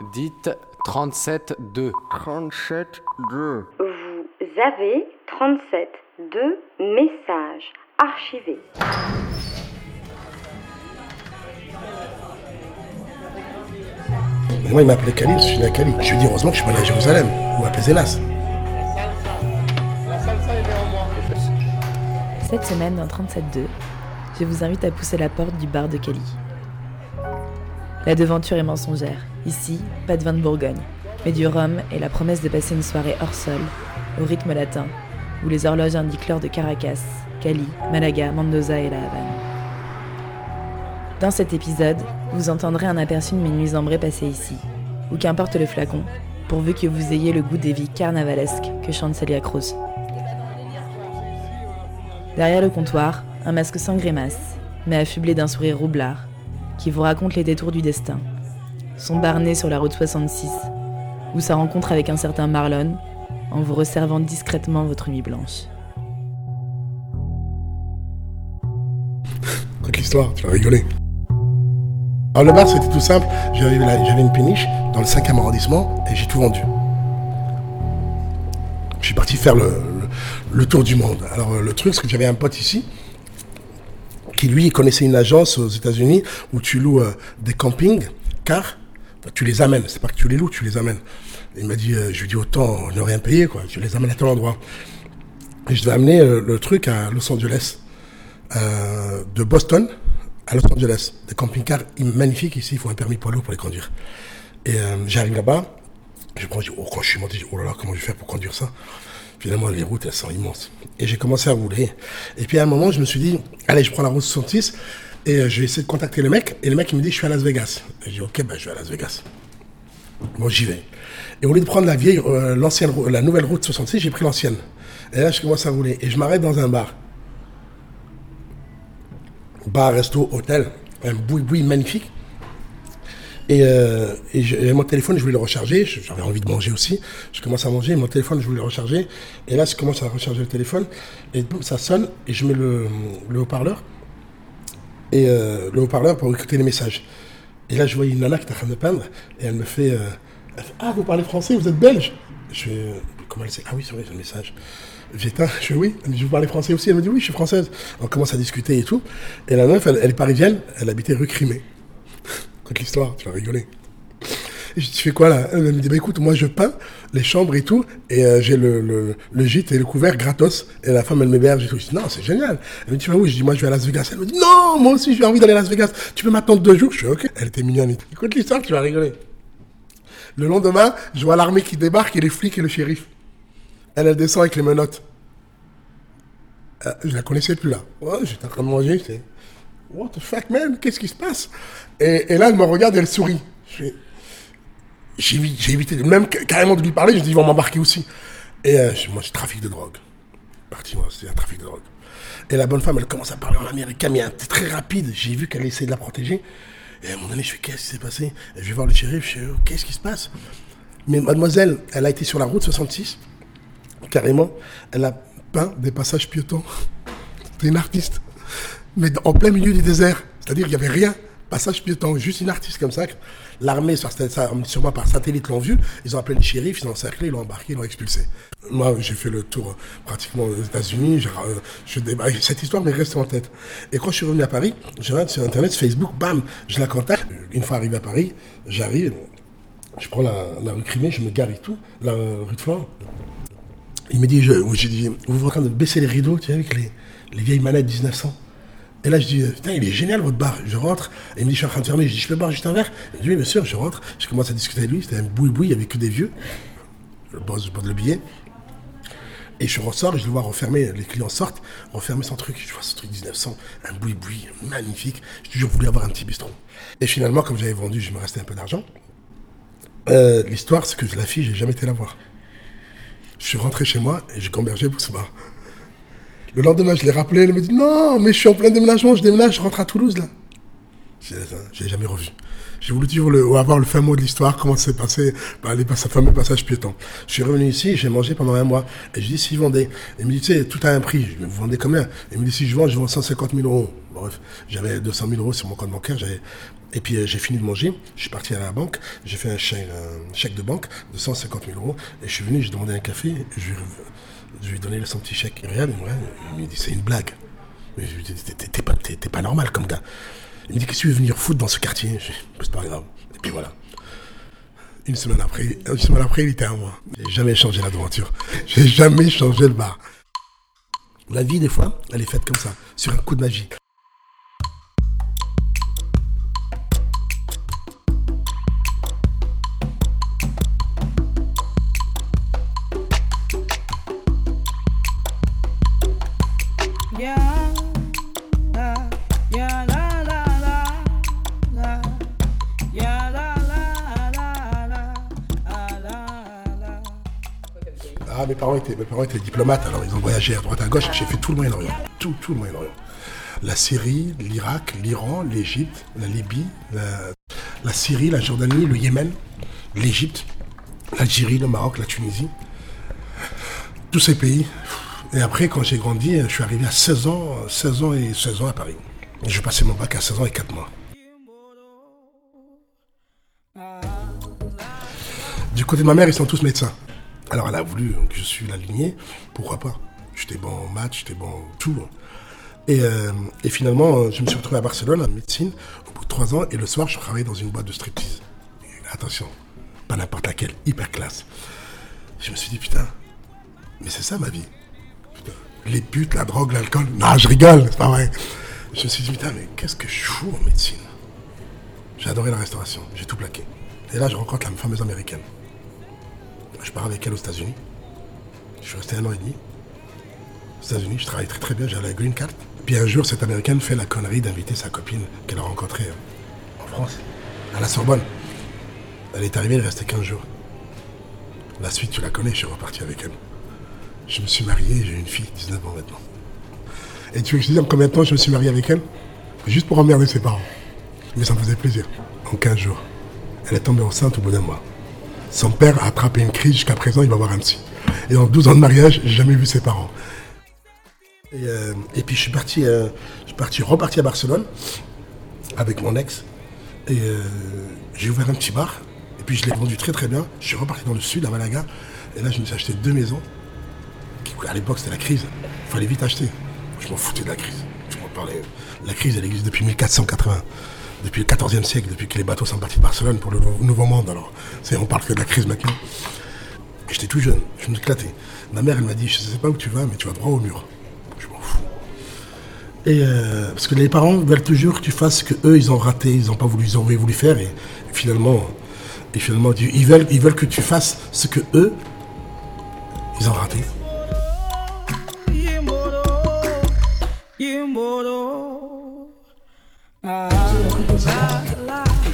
Dites 37-2. 37-2. Vous avez 37-2 messages archivés. Moi, il m'appelait Cali, je suis né à Cali. Je lui dis heureusement que je suis pas allé à Jérusalem. Il m'appelait Zélas. Cette semaine dans 37.2, je vous invite à pousser la porte du bar de Cali. La devanture est mensongère. Ici, pas de vin de Bourgogne, mais du rhum et la promesse de passer une soirée hors sol, au rythme latin, où les horloges indiquent l'heure de Caracas, Cali, Malaga, Mendoza et La Havane. Dans cet épisode, vous entendrez un aperçu de mes nuits ambrées passées ici, ou qu'importe le flacon, pourvu que vous ayez le goût des vies carnavalesques que chante Celia Cruz. Derrière le comptoir, un masque sans grimace, mais affublé d'un sourire roublard, qui vous raconte les détours du destin. Son bar né sur la route 66, ou sa rencontre avec un certain Marlon, en vous resservant discrètement votre nuit blanche. Écoute l'histoire, tu vas rigoler. Alors le bar, c'était tout simple. J'avais une péniche dans le 5e arrondissement et j'ai tout vendu. Je suis parti faire le, tour du monde. Alors le truc, c'est que j'avais un pote ici qui lui connaissait une agence aux États-Unis où tu loues euh, des campings, car tu les amènes. C'est pas que tu les loues, tu les amènes. Il m'a dit, euh, je lui dis autant ne rien payer, quoi. Tu les amènes à tel endroit. Et je devais amener euh, le truc à Los Angeles, de Boston à Los Angeles. Des camping-cars magnifiques ici, il faut un permis poids pour les conduire. Et j'arrive là-bas, je prends, je dis, oh, quand je suis monté, oh là là, comment je vais faire pour conduire ça? Finalement, les routes, elles sont immenses. Et j'ai commencé à rouler. Et puis à un moment, je me suis dit, allez, je prends la route 66 et euh, je vais essayer de contacter le mec. Et le mec, il me dit, je suis à Las Vegas. Et je dis, ok, ben, je vais à Las Vegas. Bon, j'y vais. Et au lieu de prendre la vieille, euh, la nouvelle route 66, j'ai pris l'ancienne. Et là, je commence à rouler. Et je m'arrête dans un bar. Bar, resto, hôtel. Un boui-boui magnifique. Et, euh, et je- mon téléphone, je voulais le recharger. Je- J'avais envie de manger aussi. Je commence à manger. Mon téléphone, je voulais le recharger. Et là, je commence à recharger le téléphone. Et boum, ça sonne. Et je mets le, le haut-parleur. Et euh, le haut-parleur pour écouter les messages. Et là, je vois une nana qui est en train de peindre. Et elle me fait, euh, elle fait, Ah, vous parlez français, vous êtes belge? Je euh, Comment elle sait? Ah oui, c'est vrai, j'ai le message. J'éteins, je oui. Dit, vous parlez français aussi? Elle me dit, oui, je suis française. On commence à discuter et tout. Et la meuf, elle, elle est parisienne, elle habitait rue Crimée. Écoute l'histoire, tu vas rigoler. Et je dis, tu fais quoi là? Elle me dit, bah écoute, moi je peins les chambres et tout, et euh, j'ai le, gîte et le couvert gratos. Et la femme, elle m'héberge et tout. Je dis, non, c'est génial. Elle me dit, tu vas où? Je dis, moi je vais à Las Vegas. Elle me dit, non, moi aussi j'ai envie d'aller à Las Vegas. Tu peux m'attendre deux jours? Je suis ok. Elle était mignonne. Écoute l'histoire, tu vas rigoler. Le lendemain, je vois l'armée qui débarque et les flics et le shérif. Elle, elle descend avec les menottes. Euh, je la connaissais plus là. Ouais, j'étais en train de manger, j'étais. What the fuck, man? Qu'est-ce qui se passe? Et, là, elle me regarde et elle sourit. J'ai évi- j'ai évité, même ca- carrément de lui parler, je dis, ils vont m'embarquer aussi. Et euh, moi, c'est trafic de drogue. Parti, moi, c'est un trafic de drogue. Et la bonne femme, elle commence à parler en américain, mais très rapide. J'ai vu qu'elle essayait de la protéger. Et à un moment donné, je fais, qu'est-ce qui s'est passé? Je vais voir le shérif, je fais, oh, qu'est-ce qui se passe? Mais mademoiselle, elle a été sur la route 66, carrément. Elle a peint des passages piétons. C'est une artiste. Mais en plein milieu du désert. C'est-à-dire qu'il n'y avait rien. Passage piéton, juste une artiste comme ça. L'armée, sûrement par satellite, l'ont vu. Ils ont appelé les shérifs, ils ont encerclé, ils l'ont embarqué, ils l'ont expulsé. Moi, j'ai fait le tour euh, pratiquement aux États-Unis. euh, déba- Cette histoire m'est restée en tête. Et quand je suis revenu à Paris, je regarde sur Internet, Facebook, bam, je la contacte. Une fois arrivé à Paris, j'arrive, je prends la, rue Crimée, je me gare et tout, la rue de Flore. Il me dit, j'ai dit, vous êtes en train de baisser les rideaux, tu sais, avec les, les vieilles manettes 1900. Et là, je dis, putain, il est génial votre bar. Je rentre, il me dit, je suis en train de fermer. Je dis, je peux boire juste un verre Il dit, oui, bien sûr, je rentre. Je commence à discuter avec lui. C'était un boui-boui, il n'y avait que des vieux. Je bosse, je bois le billet. Et je ressors je le vois refermer. Les clients sortent, refermer son truc. Je vois ce truc 1900, un boui-boui magnifique. J'ai toujours voulu avoir un petit bistrot. Et finalement, comme j'avais vendu, je me restais un peu d'argent. Euh, L'histoire, c'est que la fille, j'ai jamais été la voir. Je suis rentré chez moi et j'ai gambergé pour ce bar. Le lendemain, je l'ai rappelé, elle me dit Non, mais je suis en plein déménagement, je déménage, je rentre à Toulouse là. Je l'ai jamais revu. J'ai voulu toujours le, avoir le fin mot de l'histoire, comment s'est passé, bah, les, ce fameux passage piéton. Je suis revenu ici, j'ai mangé pendant un mois. Et je dis Si je vendais. Il me dit Tu sais, tout a un prix. Je dis, Vous vendez combien Il me dit Si je vends, je vends 150 000 euros. Bref, j'avais 200 000 euros sur mon compte bancaire, j'avais Et puis euh, j'ai fini de manger, je suis parti à la banque, j'ai fait un chèque, de banque de 150 000 euros, et je suis venu, j'ai demandé un café, je je lui ai donné son petit chèque. Regarde, il me dit c'est une blague. Mais je lui dis t'es- t'es pas, pas normal comme gars. Il me dit qu'est-ce que tu veux venir foutre dans ce quartier? C'est pas grave. Et puis voilà. Une semaine après, une semaine après, il était à moi. J'ai jamais changé la devanture. J'ai jamais changé le bar. La vie, des fois, elle est faite comme ça, sur un coup de magie. Ah, mes parents étaient, mes parents étaient diplomates, alors ils ont voyagé à droite à gauche. J'ai fait tout le Moyen-Orient. Tout, tout le Moyen-Orient. La Syrie, l'Irak, l'Iran, l'Égypte, la Libye, la, la Syrie, la Jordanie, le Yémen, l'Égypte, l'Algérie, le Maroc, la Tunisie. Tous ces pays. Et après, quand j'ai grandi, je suis arrivé à 16 ans, 16 ans et 16 ans à Paris. Je passais mon bac à 16 ans et 4 mois. Du côté de ma mère, ils sont tous médecins. Alors elle a voulu que je suive la lignée, pourquoi pas? J'étais bon en maths, j'étais bon en tout. Et, euh, et finalement, je me suis retrouvé à Barcelone en médecine au bout de trois ans. Et le soir, je travaillais dans une boîte de striptease. Attention, pas n'importe laquelle, hyper classe. Je me suis dit, putain, mais c'est ça ma vie. Les putes, la drogue, l'alcool. Non, je rigole, c'est pas vrai. Je me suis dit, putain, mais qu'est-ce que je fous en médecine? J'ai adoré la restauration, j'ai tout plaqué. Et là, je rencontre la fameuse américaine. Je pars avec elle aux États-Unis. Je suis resté un an et demi. Aux États-Unis, je travaille très très bien, j'ai la green card. Puis un jour, cette américaine fait la connerie d'inviter sa copine qu'elle a rencontrée euh, en France, à la Sorbonne. Elle est arrivée, il restait 15 jours. La suite, tu la connais, je suis reparti avec elle. Je me suis marié, j'ai une fille, 19 ans maintenant. Et tu veux que je te dise en combien de temps je me suis marié avec elle? Juste pour emmerder ses parents. Mais ça me faisait plaisir. En 15 jours. Elle est tombée enceinte au bout d'un mois. Son père a attrapé une crise, jusqu'à présent il va voir un psy. Et en 12 ans de mariage, j'ai jamais vu ses parents. Et, euh, puis je suis parti, euh, je suis parti, reparti à Barcelone avec mon ex. Et euh, j'ai ouvert un petit bar. Et puis je l'ai vendu très très bien. Je suis reparti dans le sud, à Malaga. Et là je me suis acheté deux maisons. À l'époque c'était la crise. Il fallait vite acheter. Je m'en foutais de la crise. Je parlais. La crise elle existe depuis 1480 depuis le 14e siècle, depuis que les bateaux sont partis de Barcelone pour le nou- Nouveau Monde. Alors, on parle que de la crise maintenant. J'étais tout jeune, je me éclatais. Ma mère, elle m'a dit, je sais pas où tu vas, mais tu vas droit au mur. Je m'en fous. Et euh, parce que les parents veulent toujours que tu fasses ce que eux ils ont raté, ils ont pas voulu, ils ont voulu faire, et, finalement, finalement, ils veulent, ils veulent que tu fasses ce que eux ils ont raté.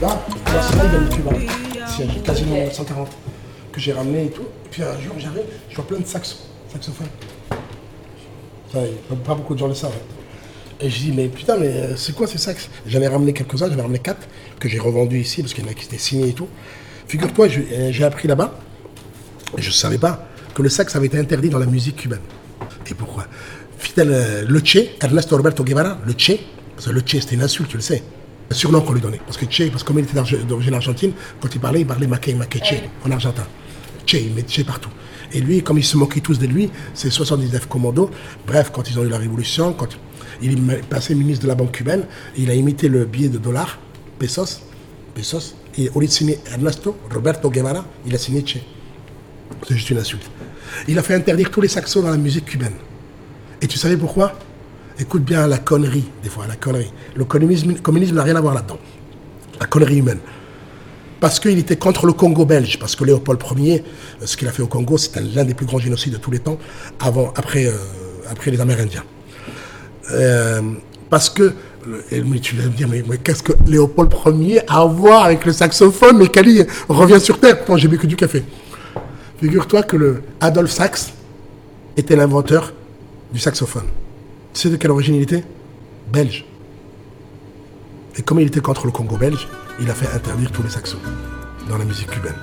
Là, dans le Cuba. C'est casino 140 que j'ai ramené et tout. Et puis un jour, j'arrive, je vois plein de saxos, saxophones. Pas, beaucoup de gens le savent. hein. Et je dis, mais putain, mais euh, c'est quoi ces sax? J'en ai ramené quelques-uns, j'en ai ramené quatre, que j'ai revendus ici, parce qu'il y en a qui étaient signés et tout. Figure-toi, euh, j'ai appris là-bas, je ne savais pas, que le sax avait été interdit dans la musique cubaine. Et pourquoi? Fidel euh, le Che, Ernesto Roberto Guevara, le Che, parce que le Che c'était une insulte, tu le sais. Un surnom qu'on lui donnait. Parce que Che, parce que comme il était d'origine argentine, quand il parlait, il parlait Maquet, Maquet, Che, en argentin. Che, il met Che partout. Et lui, comme ils se moquaient tous de lui, c'est 79 commandos. Bref, quand ils ont eu la révolution, quand il est passé ministre de la banque cubaine, il a imité le billet de dollar, pesos, pesos, et au lieu de signer Ernesto Roberto Guevara, il a signé Che. C'est juste une insulte. Il a fait interdire tous les saxos dans la musique cubaine. Et tu savais pourquoi? Écoute bien la connerie, des fois, la connerie. Le communisme n'a rien à voir là-dedans. La connerie humaine. Parce qu'il était contre le Congo belge, parce que Léopold Ier, euh, ce qu'il a fait au Congo, c'était l'un des plus grands génocides de tous les temps, avant, après, euh, après les Amérindiens. Euh, parce que, tu vas me dire, mais, mais qu'est-ce que Léopold Ier a à voir avec le saxophone? Mais Cali revient sur Terre, pourtant j'ai bu que du café. Figure-toi que le Adolphe Sax était l'inventeur du saxophone. Tu sais de quelle origine il était? Belge. Et comme il était contre le Congo belge, il a fait interdire tous les saxos dans la musique cubaine.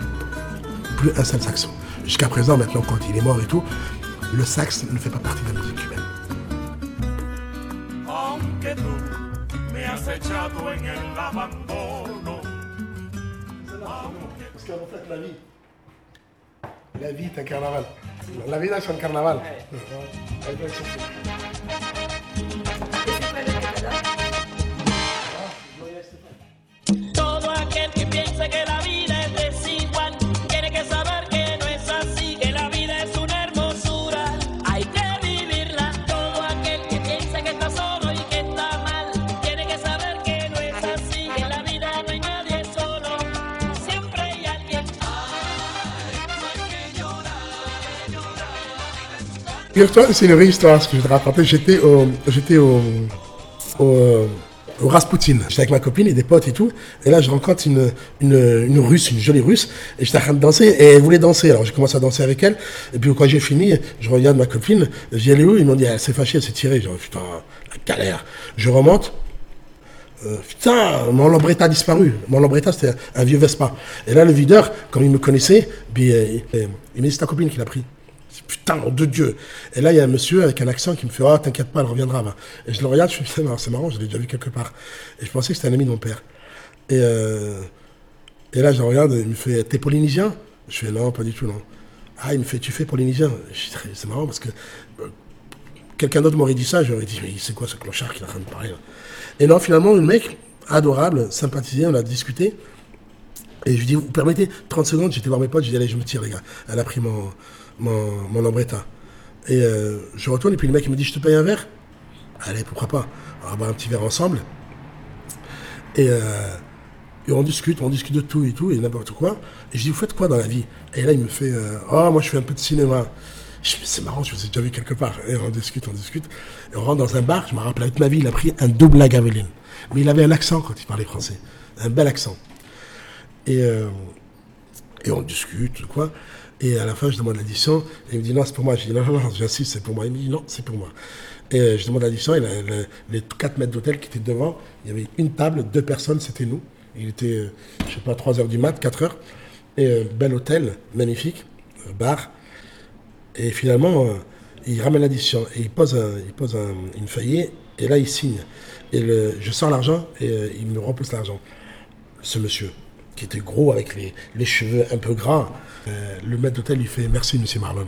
Plus un seul saxo. Jusqu'à présent, maintenant, quand il est mort et tout, le sax ne fait pas partie de la musique cubaine. Parce qu'en fait, la vie, la vie est un carnaval. La vida es un carnaval. Todo aquel que piense que la vida es desigual tiene que saber c'est une vraie histoire ce que je vais te raconter. J'étais au, j'étais au Rasputin. J'étais avec ma copine et des potes et tout. Et là, je rencontre une, russe, une jolie russe. Et j'étais en train de danser et elle voulait danser. Alors, j'ai commencé à danser avec elle. Et puis, quand j'ai fini, je regarde ma copine. Elle est où? Ils m'ont dit, elle s'est fâchée, elle s'est tirée. Dit, putain, la galère. Je remonte. Euh, putain, mon Lambretta a disparu. Mon Lambretta, c'était un, vieux Vespa. Et là, le videur, comme il me connaissait, euh, il, il m'a dit, c'est ta copine qui l'a pris. Putain, de Dieu. Et là, il y a un monsieur avec un accent qui me fait, ah, t'inquiète pas, elle reviendra. Et je le regarde, je me dis, c'est marrant, je l'ai déjà vu quelque part. Et je pensais que c'était un ami de mon père. Et, euh, et là, je le regarde, il me fait, t'es polynésien? Je fais, non, pas du tout, non. Ah, il me fait, tu fais polynésien? C'est marrant parce que euh, quelqu'un d'autre m'aurait dit ça, j'aurais dit, mais c'est quoi ce clochard qui est en train de parler là? Et non, finalement, le mec, adorable, sympathisé, on a discuté. Et je lui dis, vous permettez 30 secondes, j'étais voir mes potes, je dis, allez, je me tire, les gars. Elle a pris mon, mon, mon Lambretta. Et euh, je retourne, et puis le mec, il me dit, je te paye un verre? Allez, pourquoi pas? On va boire un petit verre ensemble. Et, euh, et on discute, on discute de tout et tout, et n'importe quoi. Et je dis, vous faites quoi dans la vie? Et là, il me fait, euh, oh, moi, je fais un peu de cinéma. Je dis, c'est marrant, je vous ai déjà vu quelque part. Et on discute, on discute. Et on rentre dans un bar, je me rappelle, avec ma vie, il a pris un double Lagavulin. Mais il avait un accent quand il parlait français. Un bel accent. Et, et on discute, quoi. Et à la fin, je demande l'addition. Et il me dit, non, c'est pour moi. Je dis, non, non, non, j'insiste, c'est pour moi. Il me dit, non, c'est pour moi. Et euh, je demande l'addition. Et les 4 mètres d'hôtel qui étaient devant, il y avait une table, deux personnes, c'était nous. Il était, euh, je sais pas, 3 heures du mat, 4 heures. Et euh, bel hôtel, magnifique, bar. Et finalement, il ramène l'addition. Et il pose, un- il pose un- une feuillet. Et là, il signe. Et le, je sors l'argent et il me repousse l'argent. Ce monsieur, qui était gros avec les, les cheveux un peu gras, euh, le maître d'hôtel lui fait Merci, monsieur Marlon.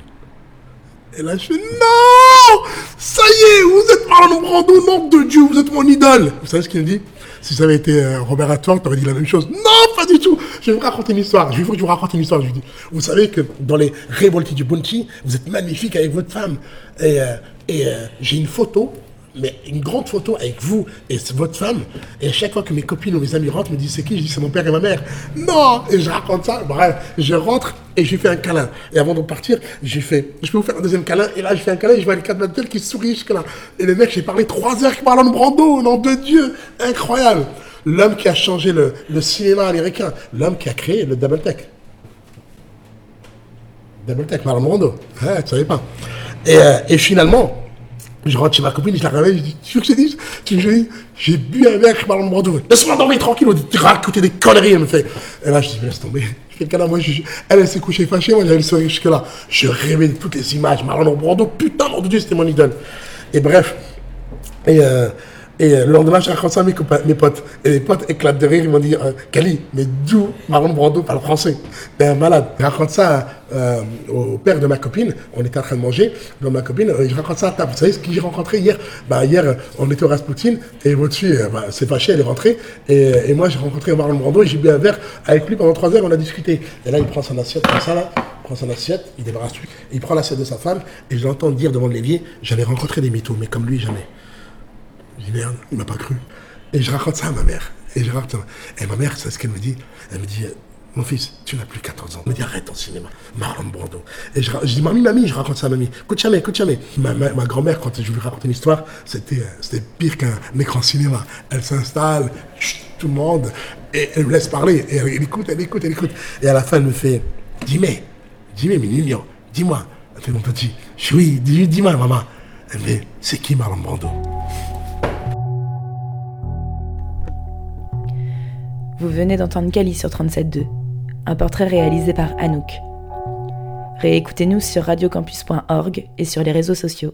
Et là, je fais Non Ça y est, vous êtes Marlon Brando, nom de Dieu, vous êtes mon idole Vous savez ce qu'il me dit? Si ça avait été euh, Robert Attor, t'aurais dit la même chose. Non, pas du tout Je vais vous raconter une histoire. Je vais vous raconter une histoire. Je lui dis Vous savez que dans les révoltés du Bounty, vous êtes magnifique avec votre femme. Et, euh, et euh, j'ai une photo mais une grande photo avec vous et votre femme. Et à chaque fois que mes copines ou mes amis rentrent, me disent c'est qui? Je dis c'est mon père et ma mère. Non Et je raconte ça. Bref, je rentre et je lui fais un câlin. Et avant de partir, j'ai fait je peux vous faire un deuxième câlin? Et là, je fais un câlin et je vois les quatre d'hôtel qui sourient jusque-là. Et le mec, j'ai parlé trois heures parle en Brando, nom de Dieu Incroyable L'homme qui a changé le, le cinéma américain, l'homme qui a créé le double tech. Double tech, Marlon Brando. Ouais, tu savais pas. Et, euh, et finalement, je rentre chez ma copine, je la réveille, je dis, tu veux que je te dise Tu veux que je J'ai bu un verre Marlon Brando. Laisse-moi dormir tranquille, on dit, tu raconter des conneries, elle me fait. Et là, je dis, laisse tomber. Je le câlin, moi, je- elle, elle s'est couchée fâchée, moi, j'avais le sourire jusque-là. Je rêvais de toutes les images, Marlon Brando, putain, mon Dieu, c'était mon idole. Et bref, et, euh, et euh, le lendemain, je raconte ça à mes, mes potes. Et les potes éclatent de rire. Ils m'ont dit euh, Kali, mais d'où Marlon Brando parle français? T'es un malade. Je raconte ça euh, au père de ma copine. On était en train de manger. Dans ma copine, euh, je raconte ça à table. Vous savez ce que j'ai rencontré hier? Bah, Hier, euh, on était au Rasputin. Et euh, bah, s'est fâchée, elle est rentrée. Et, et moi, j'ai rencontré Marlon Brando. Et j'ai bu un verre avec lui pendant trois heures. On a discuté. Et là, il prend son assiette comme ça, là. Il prend son assiette, il débarrasse. Il prend l'assiette de sa femme. Et je l'entends dire devant l'évier J'avais rencontré des mythos, mais comme lui, jamais. Dis merde, il m'a pas cru. Et je raconte ça à ma mère. Et je raconte. Et ma mère, c'est ce qu'elle me dit. Elle me dit, mon fils, tu n'as plus 14 ans. Elle me dit, arrête ton cinéma. Marlon Brando. Et je, dis, mamie, mamie, je raconte ça à mamie. Écoute jamais, écoute jamais. Ma, ma, ma grand-mère, quand je lui raconte une histoire, c'était, pire qu'un écran cinéma. Elle s'installe, tout le monde, et elle me laisse parler. Et elle, écoute, elle écoute, elle écoute. Et à la fin, elle me fait, dis-moi, dis-moi, mes mignons, dis-moi. Elle fait, mon petit, je dis, dis- dis-moi, maman. Elle me fait, c'est qui Marlon Brando? Vous venez d'entendre Kali sur 37.2, un portrait réalisé par Anouk. Réécoutez-nous sur radiocampus.org et sur les réseaux sociaux.